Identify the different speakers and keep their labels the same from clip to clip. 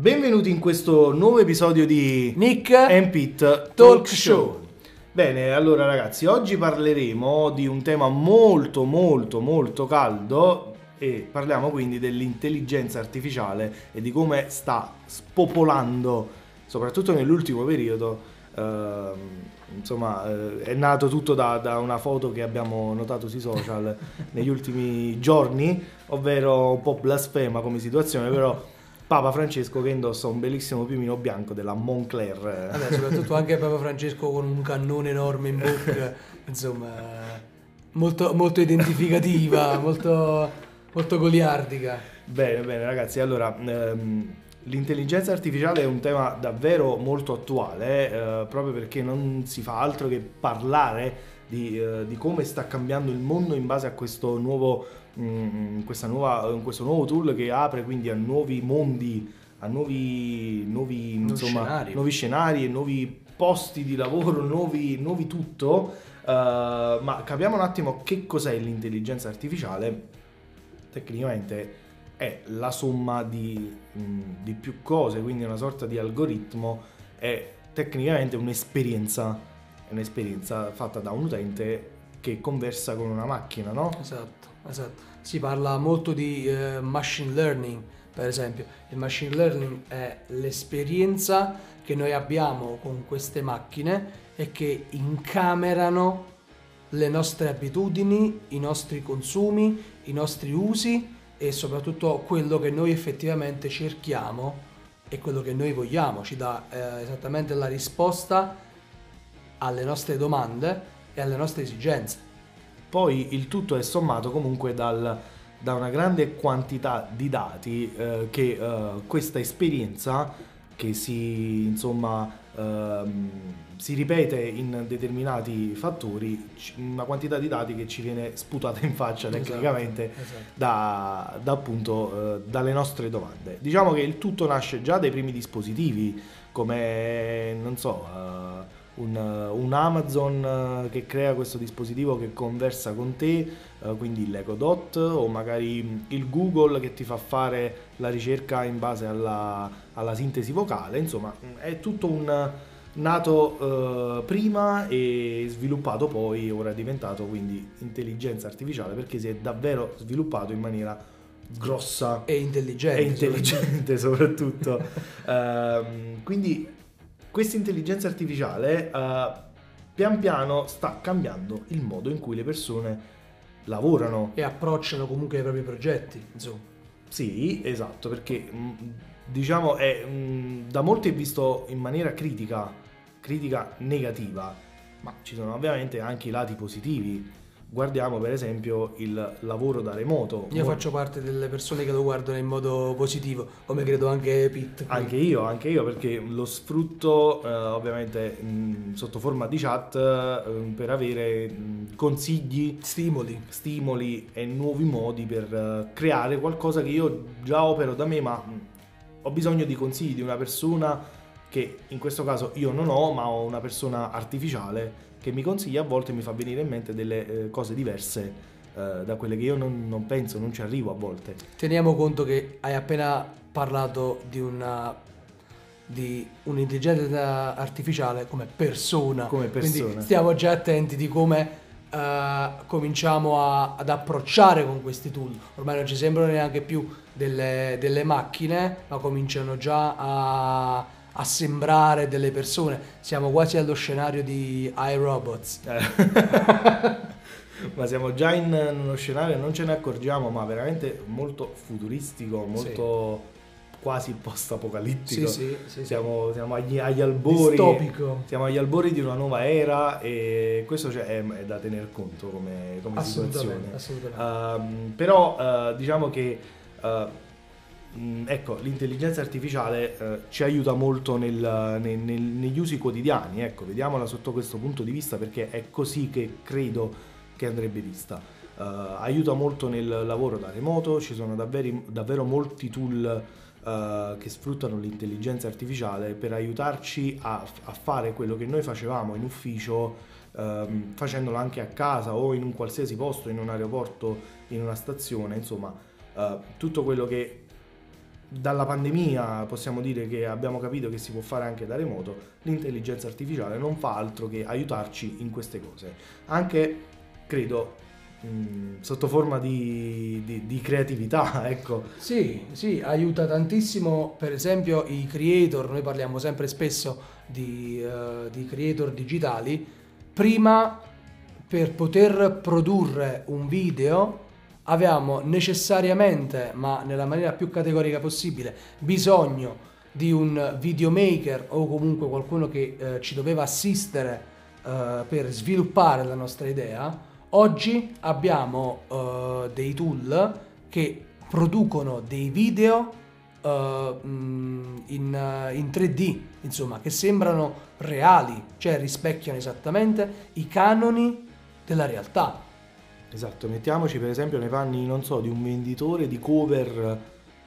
Speaker 1: Benvenuti in questo nuovo episodio di
Speaker 2: Nick
Speaker 1: and Pete
Speaker 2: Talk Show.
Speaker 1: Bene, allora ragazzi, oggi parleremo di un tema molto molto molto caldo e parliamo quindi dell'intelligenza artificiale e di come sta spopolando, soprattutto nell'ultimo periodo. ehm, insomma, eh, è nato tutto da, da una foto che abbiamo notato sui social negli ultimi giorni, ovvero un po' blasfema come situazione, però Papa Francesco che indossa un bellissimo piumino bianco della Moncler.
Speaker 2: Vabbè, soprattutto anche Papa Francesco con un cannone enorme in bocca, insomma, molto, molto identificativa, molto, molto goliardica.
Speaker 1: Bene, bene ragazzi, allora ehm, l'intelligenza artificiale è un tema davvero molto attuale, eh, proprio perché non si fa altro che parlare di, eh, di come sta cambiando il mondo in base a questo nuovo, mm, questa nuova, questo nuovo tool che apre quindi a nuovi mondi, a nuovi, nuovi, insomma,
Speaker 2: scenari.
Speaker 1: nuovi scenari e nuovi posti di lavoro, nuovi, nuovi tutto. Eh, ma capiamo un attimo che cos'è l'intelligenza artificiale. Tecnicamente è la somma di, mh, di più cose, quindi una sorta di algoritmo, è tecnicamente un'esperienza, è un'esperienza fatta da un utente che conversa con una macchina, no?
Speaker 2: Esatto, esatto. Si parla molto di eh, machine learning, per esempio. Il machine learning è l'esperienza che noi abbiamo con queste macchine e che incamerano le nostre abitudini, i nostri consumi, i nostri usi e soprattutto quello che noi effettivamente cerchiamo e quello che noi vogliamo. Ci dà eh, esattamente la risposta alle nostre domande e alle nostre esigenze.
Speaker 1: Poi il tutto è sommato comunque dal- da una grande quantità di dati eh, che eh, questa esperienza che si insomma ehm, si ripete in determinati fattori, una quantità di dati che ci viene sputata in faccia
Speaker 2: Esatto,
Speaker 1: tecnicamente
Speaker 2: esatto.
Speaker 1: da, da appunto eh, dalle nostre domande. Diciamo che il tutto nasce già dai primi dispositivi come non so eh, un, un Amazon eh, che crea questo dispositivo che conversa con te, eh, quindi l'Echo Dot o magari il Google che ti fa fare la ricerca in base alla, alla sintesi vocale, insomma è tutto un nato eh, prima e sviluppato poi, ora è diventato quindi intelligenza artificiale perché si è davvero sviluppato in maniera grossa
Speaker 2: E intelligente.
Speaker 1: e intelligente soprattutto. Ehm, quindi questa intelligenza artificiale eh, pian piano sta cambiando il modo in cui le persone lavorano.
Speaker 2: E approcciano comunque i propri progetti, insomma.
Speaker 1: Sì, esatto, perché mh, diciamo è mh, da molti è visto in maniera critica, critica negativa, ma ci sono ovviamente anche i lati positivi. Guardiamo per esempio il lavoro da remoto.
Speaker 2: Io faccio parte delle persone che lo guardano in modo positivo, come credo anche Pete.
Speaker 1: Anche io, anche io, perché lo sfrutto eh, ovviamente mh, sotto forma di chat eh, per avere mh, consigli,
Speaker 2: Stimoli.
Speaker 1: stimoli e nuovi modi per eh, creare qualcosa che io già opero da me, ma mh, ho bisogno di consigli di una persona che in questo caso io non ho, ma ho una persona artificiale che mi consiglia a volte mi fa venire in mente delle eh, cose diverse eh, da quelle che io non, non penso, non ci arrivo a volte.
Speaker 2: Teniamo conto che hai appena parlato di una di un'intelligenza artificiale come persona.
Speaker 1: Come persona.
Speaker 2: Quindi stiamo già attenti di come eh, cominciamo a- ad approcciare con questi tool. Ormai non ci sembrano neanche più delle, delle macchine, ma cominciano già a, a sembrare delle persone. Siamo quasi allo scenario di iRobots.
Speaker 1: Eh. ma siamo già in uno scenario, non ce ne accorgiamo, ma veramente molto futuristico, molto quasi post-apocalittico.
Speaker 2: Sì, sì, sì, sì.
Speaker 1: Siamo, siamo agli, agli albori.
Speaker 2: Distopico.
Speaker 1: Siamo agli albori di una nuova era e questo cioè, è, è da tener conto come, come situazione.
Speaker 2: Assolutamente, assolutamente.
Speaker 1: Ehm, però eh, diciamo che mh, ecco, l'intelligenza artificiale eh, ci aiuta molto nel- nel- nel- negli usi quotidiani, ecco, vediamola sotto questo punto di vista perché è così che credo che andrebbe vista. Eh, aiuta molto nel lavoro da remoto, ci sono davvero, davvero molti tool eh, che sfruttano l'intelligenza artificiale per aiutarci a, a fare quello che noi facevamo in ufficio ehm, facendolo anche a casa o in un qualsiasi posto, in un aeroporto, in una stazione, insomma, eh, tutto quello che dalla pandemia possiamo dire che abbiamo capito che si può fare anche da remoto, l'intelligenza artificiale non fa altro che aiutarci in queste cose. Anche, credo, mh, sotto forma di, di, di, creatività, ecco.
Speaker 2: Sì, sì, aiuta tantissimo, per esempio i creator, noi parliamo sempre spesso di, uh, di creator digitali, prima per poter produrre un video avevamo necessariamente, ma nella maniera più categorica possibile, bisogno di un videomaker o comunque qualcuno che eh, ci doveva assistere eh, per sviluppare la nostra idea. Oggi abbiamo eh, dei tool che producono dei video uh, in, in, 3D, insomma, che sembrano reali, cioè rispecchiano esattamente i canoni della realtà.
Speaker 1: Esatto, mettiamoci per esempio nei panni, non so, di un venditore di cover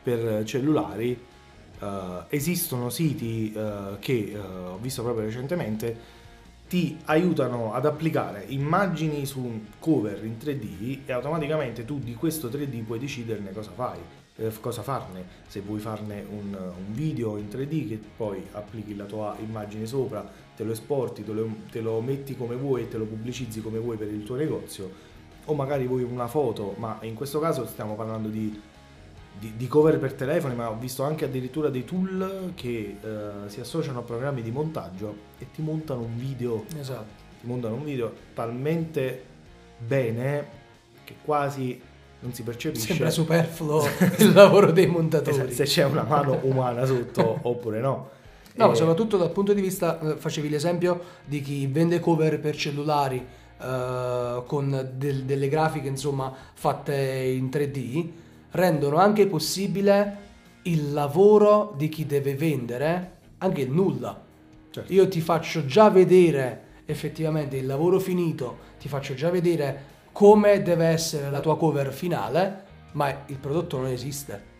Speaker 1: per cellulari. Uh, esistono siti uh, che uh, ho visto proprio recentemente ti aiutano ad applicare immagini su un cover in 3D e automaticamente tu di questo 3D puoi deciderne cosa fai, eh, cosa farne, se vuoi farne un, un, video in 3D che poi applichi la tua immagine sopra, te lo esporti, te lo, te lo metti come vuoi e te lo pubblicizzi come vuoi per il tuo negozio o magari vuoi una foto, ma in questo caso stiamo parlando di, di, di cover per telefoni, ma ho visto anche addirittura dei tool che eh, si associano a programmi di montaggio e ti montano un video.
Speaker 2: Esatto.
Speaker 1: Ti montano un video talmente bene che quasi non si percepisce.
Speaker 2: Sembra superfluo il lavoro dei montatori. Esatto,
Speaker 1: se c'è una mano umana sotto oppure no.
Speaker 2: No, e... soprattutto dal punto di vista, eh, facevi l'esempio di chi vende cover per cellulari uh, con del, delle grafiche insomma fatte in 3D rendono anche possibile il lavoro di chi deve vendere anche il nulla. Certo. Io ti faccio già vedere effettivamente il lavoro finito, ti faccio già vedere come deve essere la tua cover finale, ma il prodotto non esiste.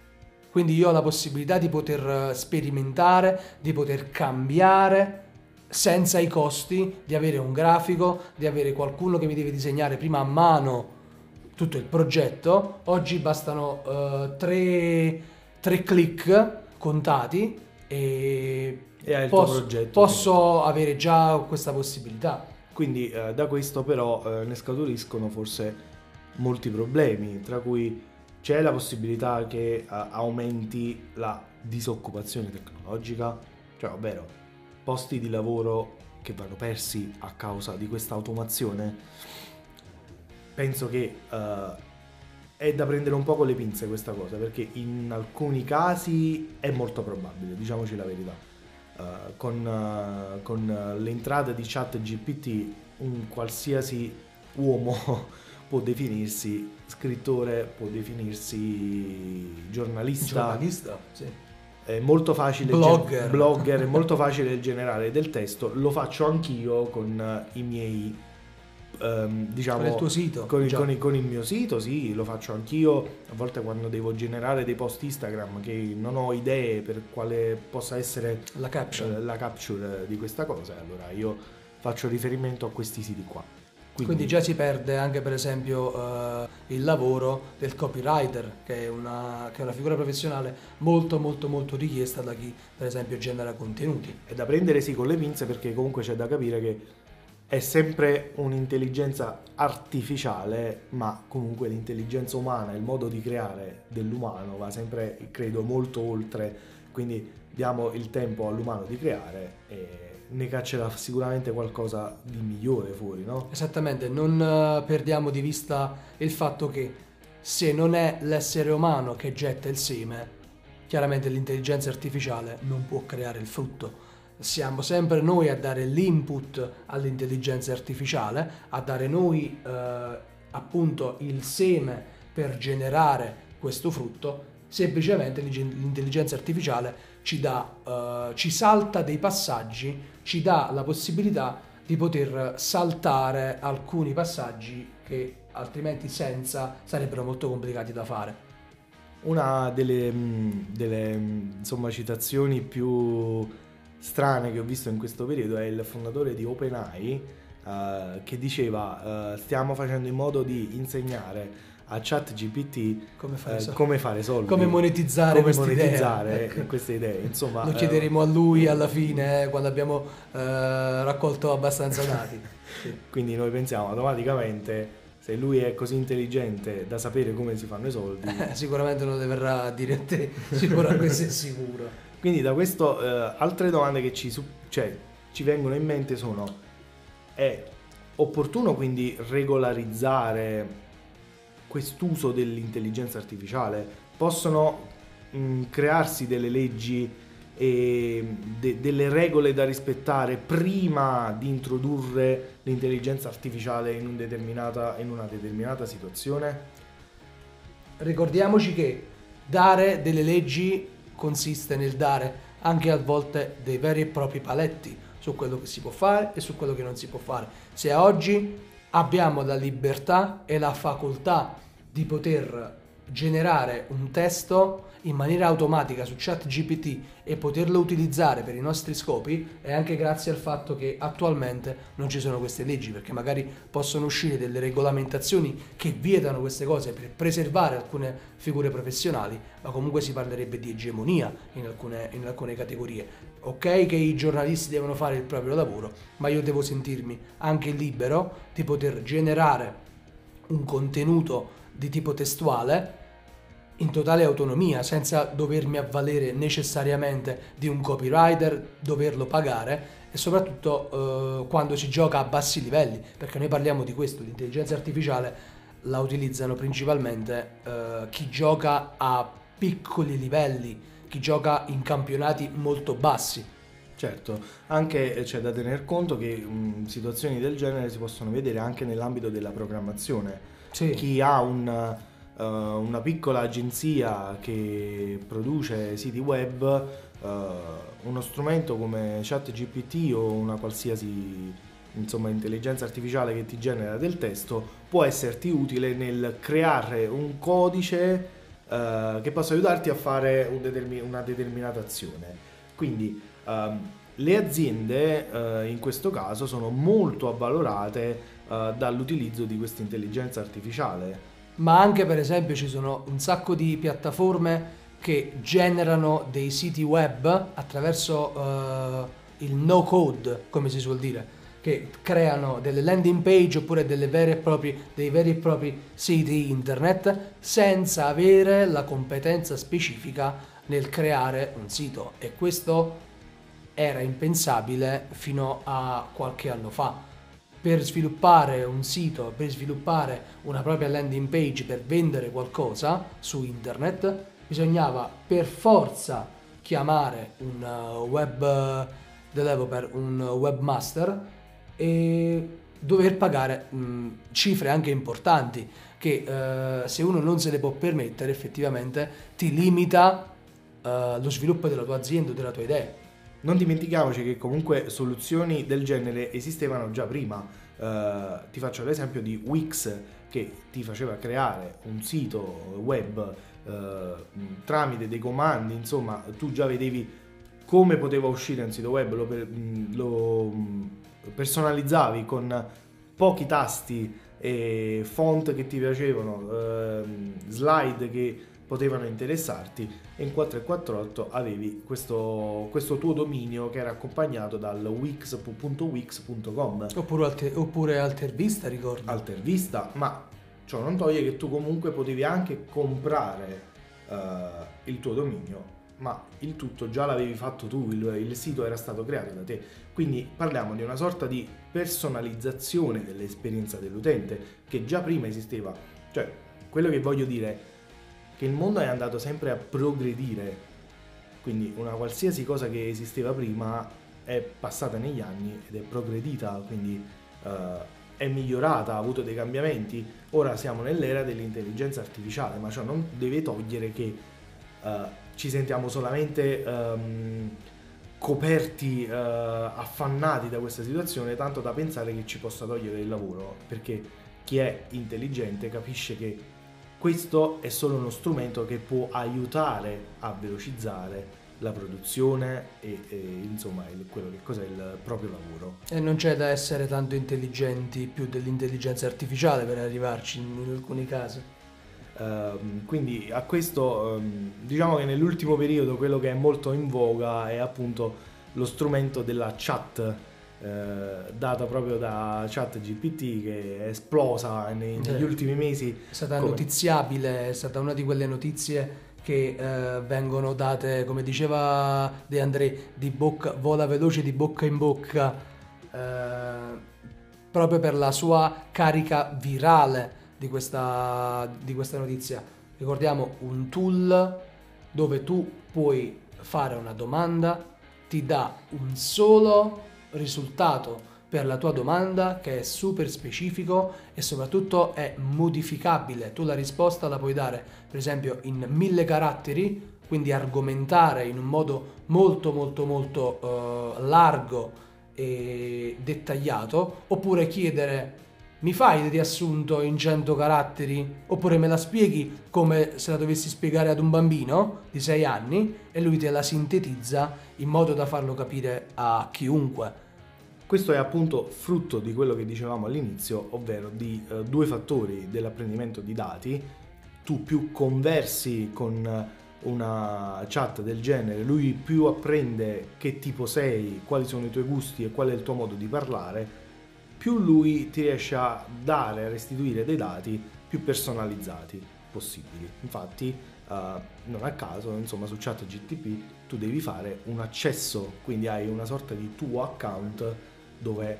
Speaker 2: Quindi io ho la possibilità di poter sperimentare, di poter cambiare senza i costi di avere un grafico, di avere qualcuno che mi deve disegnare prima a mano tutto il progetto. Oggi bastano uh, tre, tre, click contati e,
Speaker 1: e posso, progetto,
Speaker 2: posso avere già questa possibilità.
Speaker 1: Quindi eh, da questo però eh, ne scaturiscono forse molti problemi, tra cui c'è la possibilità che eh, aumenti la disoccupazione tecnologica, cioè ovvero posti di lavoro che vanno persi a causa di questa automazione, penso che uh, è da prendere un po' con le pinze questa cosa, perché in alcuni casi è molto probabile, diciamoci la verità. Uh, con, uh, con l'entrata di chat GPT un qualsiasi uomo può definirsi scrittore, può definirsi giornalista.
Speaker 2: Giornalista, sì
Speaker 1: è molto facile
Speaker 2: blogger.
Speaker 1: Gen- blogger. è molto facile generare del testo. Lo faccio anch'io con i miei um, diciamo
Speaker 2: con il tuo sito
Speaker 1: con, con, il, con, il mio sito sì lo faccio anch'io. A volte quando devo generare dei post Instagram che non ho idee per quale possa essere
Speaker 2: la capture,
Speaker 1: uh, la capture di questa cosa allora io faccio riferimento a questi siti qua
Speaker 2: quindi, Quindi, già si perde anche per esempio uh, il lavoro del copywriter, che è, una, che è, una, figura professionale molto molto molto richiesta da chi per esempio genera contenuti.
Speaker 1: È da prendere sì con le pinze perché comunque c'è da capire che è sempre un'intelligenza artificiale, ma comunque l'intelligenza umana, il modo di creare dell'umano va sempre, credo, molto oltre. Quindi diamo il tempo all'umano di creare e ne caccerà sicuramente qualcosa di migliore fuori, no?
Speaker 2: Esattamente, non uh, perdiamo di vista il fatto che se non è l'essere umano che getta il seme, chiaramente l'intelligenza artificiale non può creare il frutto. Siamo sempre noi a dare l'input all'intelligenza artificiale, a dare noi uh, appunto il seme per generare questo frutto, semplicemente l'intelligenza artificiale ci, dà, uh, ci salta dei passaggi ci dà la possibilità di poter saltare alcuni passaggi che altrimenti senza sarebbero molto complicati da fare.
Speaker 1: Una delle, mm, delle mm, insomma, citazioni più strane che ho visto in questo periodo è il fondatore di OpenAI uh, che diceva uh, stiamo facendo in modo di insegnare a chat GPT
Speaker 2: come fare,
Speaker 1: eh,
Speaker 2: soldi.
Speaker 1: come fare soldi,
Speaker 2: come monetizzare,
Speaker 1: come
Speaker 2: queste,
Speaker 1: monetizzare
Speaker 2: idee. Ecco.
Speaker 1: queste idee. Insomma,
Speaker 2: Lo
Speaker 1: eh,
Speaker 2: chiederemo a lui alla fine, eh, quando abbiamo eh, raccolto abbastanza dati. Sì.
Speaker 1: Quindi noi pensiamo automaticamente, se lui è così intelligente da sapere come si fanno i soldi,
Speaker 2: Eh, Sicuramente non le verrà a dire a te, sicuramente sei sicuro.
Speaker 1: Quindi da questo eh, altre domande che ci, cioè, ci vengono in mente sono è opportuno quindi regolarizzare quest'uso dell'intelligenza artificiale? Possono mh, crearsi delle leggi e de- delle regole da rispettare prima di introdurre l'intelligenza artificiale in, un in una determinata situazione?
Speaker 2: Ricordiamoci che dare delle leggi consiste nel dare anche a volte dei veri e propri paletti su quello che si può fare e su quello che non si può fare. Se oggi abbiamo la libertà e la facoltà di poter generare un testo in maniera automatica su ChatGPT e poterlo utilizzare per i nostri scopi è anche grazie al fatto che attualmente non ci sono queste leggi perché magari possono uscire delle regolamentazioni che vietano queste cose per preservare alcune figure professionali ma comunque si parlerebbe di egemonia in alcune, in alcune categorie. Ok che i giornalisti devono fare il proprio lavoro ma io devo sentirmi anche libero di poter generare un contenuto di tipo testuale in totale autonomia, senza dovermi avvalere necessariamente di un copywriter, doverlo pagare e soprattutto eh, quando si gioca a bassi livelli, perché noi parliamo di questo, l'intelligenza artificiale la utilizzano principalmente eh, chi gioca a piccoli livelli, chi gioca in campionati molto bassi.
Speaker 1: Certo, anche c'è da tener conto che mh, situazioni del genere si possono vedere anche nell'ambito della programmazione.
Speaker 2: Sì.
Speaker 1: Chi ha un, uh, una piccola agenzia che produce siti web, uh, uno strumento come ChatGPT o una qualsiasi insomma, intelligenza artificiale che ti genera del testo può esserti utile nel creare un codice uh, che possa aiutarti a fare un determin- una determinata azione. Quindi um, le aziende in questo caso sono molto avvalorate uh, dall'utilizzo di questa intelligenza artificiale.
Speaker 2: Ma anche per esempio ci sono un sacco di piattaforme che generano dei siti web attraverso uh, il no code, come si suol dire, che creano delle landing page oppure proprie, dei veri e propri siti internet senza avere la competenza specifica nel creare un sito e questo era impensabile fino a qualche anno fa. Per sviluppare un sito, per sviluppare una propria landing page, per vendere qualcosa su internet, bisognava per forza chiamare un web developer, un webmaster e dover pagare mh, cifre anche importanti che eh, se uno non se le può permettere effettivamente ti limita eh, lo sviluppo della tua azienda o della tua idea.
Speaker 1: Non dimentichiamoci che comunque soluzioni del genere esistevano già prima. Uh, ti faccio l'esempio di Wix che ti faceva creare un sito web uh, tramite dei comandi, insomma, tu già vedevi come poteva uscire un sito web, lo, per, lo personalizzavi con pochi tasti e font che ti piacevano, uh, slide che potevano interessarti e in 448 avevi questo, questo, tuo dominio che era accompagnato dal wix.wix.com
Speaker 2: oppure, alter, oppure Altervista ricordo.
Speaker 1: Altervista ma ciò non toglie che tu comunque potevi anche comprare uh, il tuo dominio ma il tutto già l'avevi fatto tu il, il sito era stato creato da te. Quindi parliamo di una sorta di personalizzazione dell'esperienza dell'utente che già prima esisteva. Cioè quello che voglio dire è che il mondo è andato sempre a progredire, quindi una qualsiasi cosa che esisteva prima è passata negli anni ed è progredita, quindi uh, è migliorata, ha avuto dei cambiamenti. Ora siamo nell'era dell'intelligenza artificiale, ma ciò non deve togliere che uh, ci sentiamo solamente um, coperti, uh, affannati da questa situazione, tanto da pensare che ci possa togliere il lavoro, perché chi è intelligente capisce che questo è solo uno strumento che può aiutare a velocizzare la produzione e, e insomma il, quello che cos'è il proprio lavoro.
Speaker 2: E non c'è da essere tanto intelligenti più dell'intelligenza artificiale per arrivarci in, in alcuni casi.
Speaker 1: Ehm, quindi a questo ehm, diciamo che nell'ultimo periodo quello che è molto in voga è appunto lo strumento della chat eh, data proprio da chat GPT che è esplosa nei- negli
Speaker 2: Eh.
Speaker 1: ultimi mesi.
Speaker 2: È stata
Speaker 1: Come?
Speaker 2: notiziabile, è stata una di quelle notizie che eh, vengono date, come diceva De André, di bocca, vola veloce di bocca in bocca, eh, proprio per la sua carica virale di questa, di questa notizia. Ricordiamo un tool dove tu puoi fare una domanda, ti dà un solo risultato per la tua domanda che è super specifico e soprattutto è modificabile. Tu la risposta la puoi dare, per esempio, in mille caratteri, quindi argomentare in un modo molto molto molto eh, largo e dettagliato, oppure chiedere mi fai il riassunto in 100 caratteri oppure me la spieghi come se la dovessi spiegare ad un bambino di 6 anni e lui te la sintetizza in modo da farlo capire a chiunque.
Speaker 1: Questo è appunto frutto di quello che dicevamo all'inizio, ovvero di eh, due fattori dell'apprendimento di dati. Tu più conversi con una chat del genere, lui più apprende che tipo sei, quali sono i tuoi gusti e qual è il tuo modo di parlare, più lui ti riesce a dare, a restituire dei dati più personalizzati possibili. Infatti, eh, non a caso, insomma, su chat GTP tu devi fare un accesso, quindi hai una sorta di tuo account dove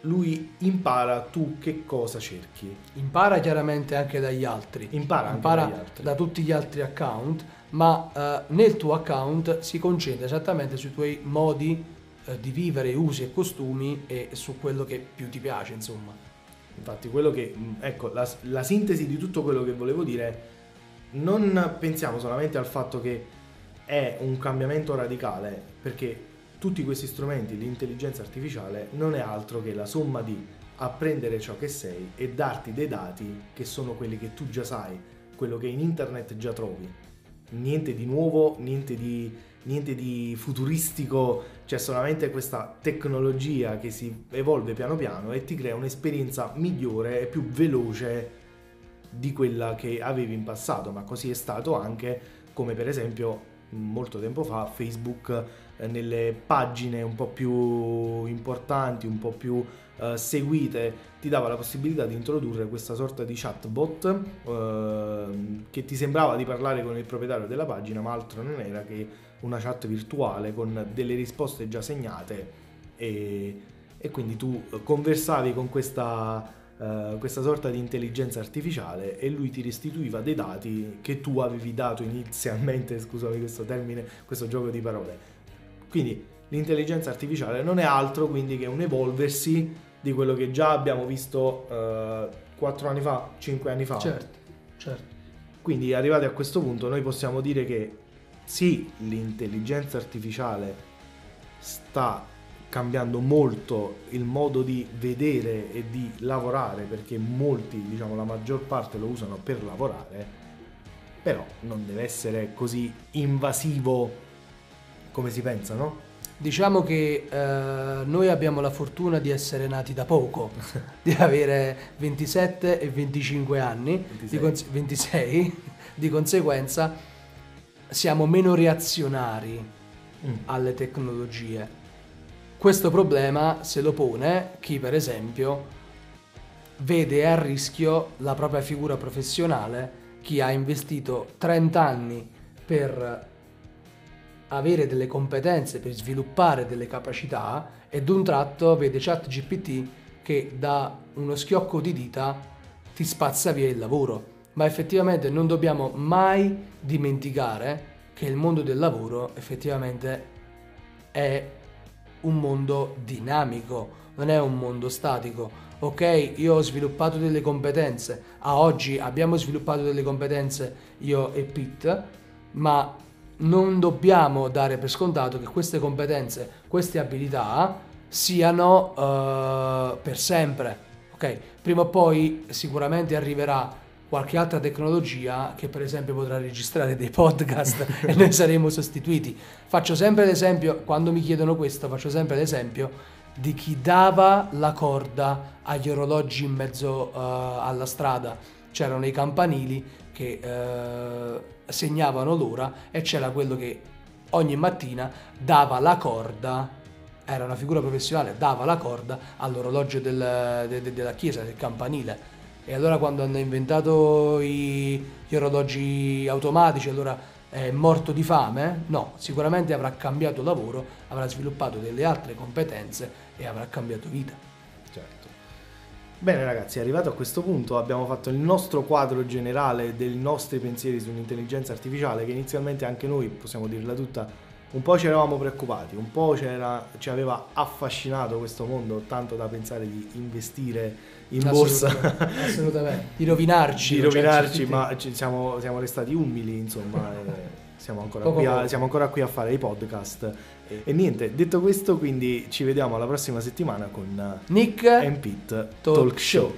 Speaker 1: lui impara tu che cosa cerchi.
Speaker 2: Impara chiaramente anche dagli altri.
Speaker 1: Impara anche
Speaker 2: Impara
Speaker 1: dagli altri.
Speaker 2: da tutti gli altri account, ma eh, nel tuo account si concentra esattamente sui tuoi modi eh, di vivere, usi e costumi e su quello che più ti piace, insomma.
Speaker 1: Infatti, quello che, mh, ecco, la, la sintesi di tutto quello che volevo dire è non pensiamo solamente al fatto che è un cambiamento radicale, perché tutti questi strumenti, l'intelligenza artificiale, non è altro che la somma di apprendere ciò che sei e darti dei dati che sono quelli che tu già sai, quello che in internet già trovi. Niente di nuovo, niente di, niente di futuristico, c'è solamente questa tecnologia che si evolve piano piano e ti crea un'esperienza migliore e più veloce di quella che avevi in passato, ma così è stato anche come per esempio molto tempo fa Facebook eh, nelle pagine un po' più importanti, un po' più eh, seguite, ti dava la possibilità di introdurre questa sorta di chatbot eh, che ti sembrava di parlare con il proprietario della pagina, ma altro non era che una chat virtuale con delle risposte già segnate e, e quindi tu conversavi con questa eh, questa sorta di intelligenza artificiale e lui ti restituiva dei dati che tu avevi dato inizialmente, scusami questo termine, questo gioco di parole. Quindi l'intelligenza artificiale non è altro quindi che un evolversi di quello che già abbiamo visto 4 anni fa, 5 anni fa.
Speaker 2: Certo, certo.
Speaker 1: Quindi arrivati a questo punto noi possiamo dire che sì, l'intelligenza artificiale sta cambiando molto il modo di vedere e di lavorare perché molti, diciamo la maggior parte lo usano per lavorare, però non deve essere così invasivo come si pensa, no?
Speaker 2: Diciamo che eh, noi abbiamo la fortuna di essere nati da poco, di avere 27 e 25 anni,
Speaker 1: 26.
Speaker 2: Di cons- 26, di conseguenza siamo meno reazionari alle tecnologie. Questo problema se lo pone chi per esempio vede a rischio la propria figura professionale, chi ha investito 30 anni per avere delle competenze, per sviluppare delle capacità e d'un tratto vede ChatGPT che da uno schiocco di dita ti spazza via il lavoro. Ma effettivamente non dobbiamo mai dimenticare che il mondo del lavoro effettivamente è un mondo dinamico, non è un mondo statico. Ok, io ho sviluppato delle competenze, a oggi abbiamo sviluppato delle competenze io e Pete, ma non dobbiamo dare per scontato che queste competenze, queste abilità siano eh, per sempre. Ok, prima o poi sicuramente arriverà qualche altra tecnologia che per esempio potrà registrare dei podcast e noi saremo sostituiti. Faccio sempre l'esempio, quando mi chiedono questo, faccio sempre l'esempio di chi dava la corda agli orologi in mezzo eh, alla strada. C'erano i campanili che eh, segnavano l'ora e c'era quello che ogni mattina dava la corda, era una figura professionale, dava la corda all'orologio del- de- de- della chiesa, del campanile. E allora quando hanno inventato i- gli orologi automatici, allora è morto di fame? No, sicuramente avrà cambiato lavoro, avrà sviluppato delle altre competenze e avrà cambiato vita.
Speaker 1: Bene ragazzi, arrivato a questo punto abbiamo fatto il nostro quadro generale dei nostri pensieri sull'intelligenza artificiale che inizialmente anche noi, possiamo dirla tutta, un po' ci eravamo preoccupati, un po' c'era- ci aveva affascinato questo mondo tanto da pensare di investire in borsa,
Speaker 2: Assolutamente, assolutamente. Di rovinarci.
Speaker 1: di
Speaker 2: cioè,
Speaker 1: rovinarci,
Speaker 2: certi-
Speaker 1: ma ci- siamo, siamo restati umili insomma. Siamo ancora,
Speaker 2: Poco
Speaker 1: qui a,
Speaker 2: poco.
Speaker 1: siamo ancora qui a fare i podcast. E, e niente, detto questo, quindi ci vediamo la prossima settimana con
Speaker 2: Nick
Speaker 1: uh, Pit
Speaker 2: Talk
Speaker 1: Talk
Speaker 2: Show.
Speaker 1: Show.